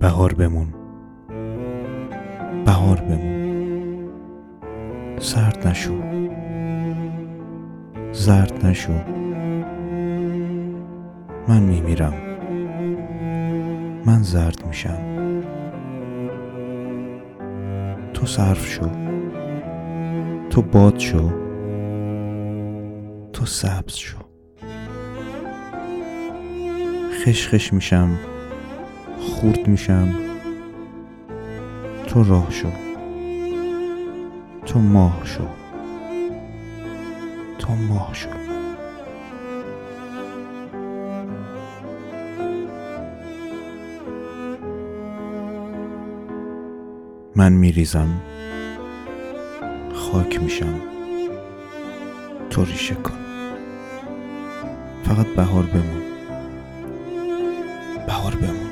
بهار بمون. بهار بمون. سرد نشو. زرد نشو. من میمیرم. من زرد میشم. تو صرف شو. تو باد شو. تو سبز شو. خشخش میشم. خورد میشم. تو راه شو. تو ماه شو. تو ماه شو. من میریزم. خاک میشم. تو ریشه کن. فقط بهار بمون. بهار بمون.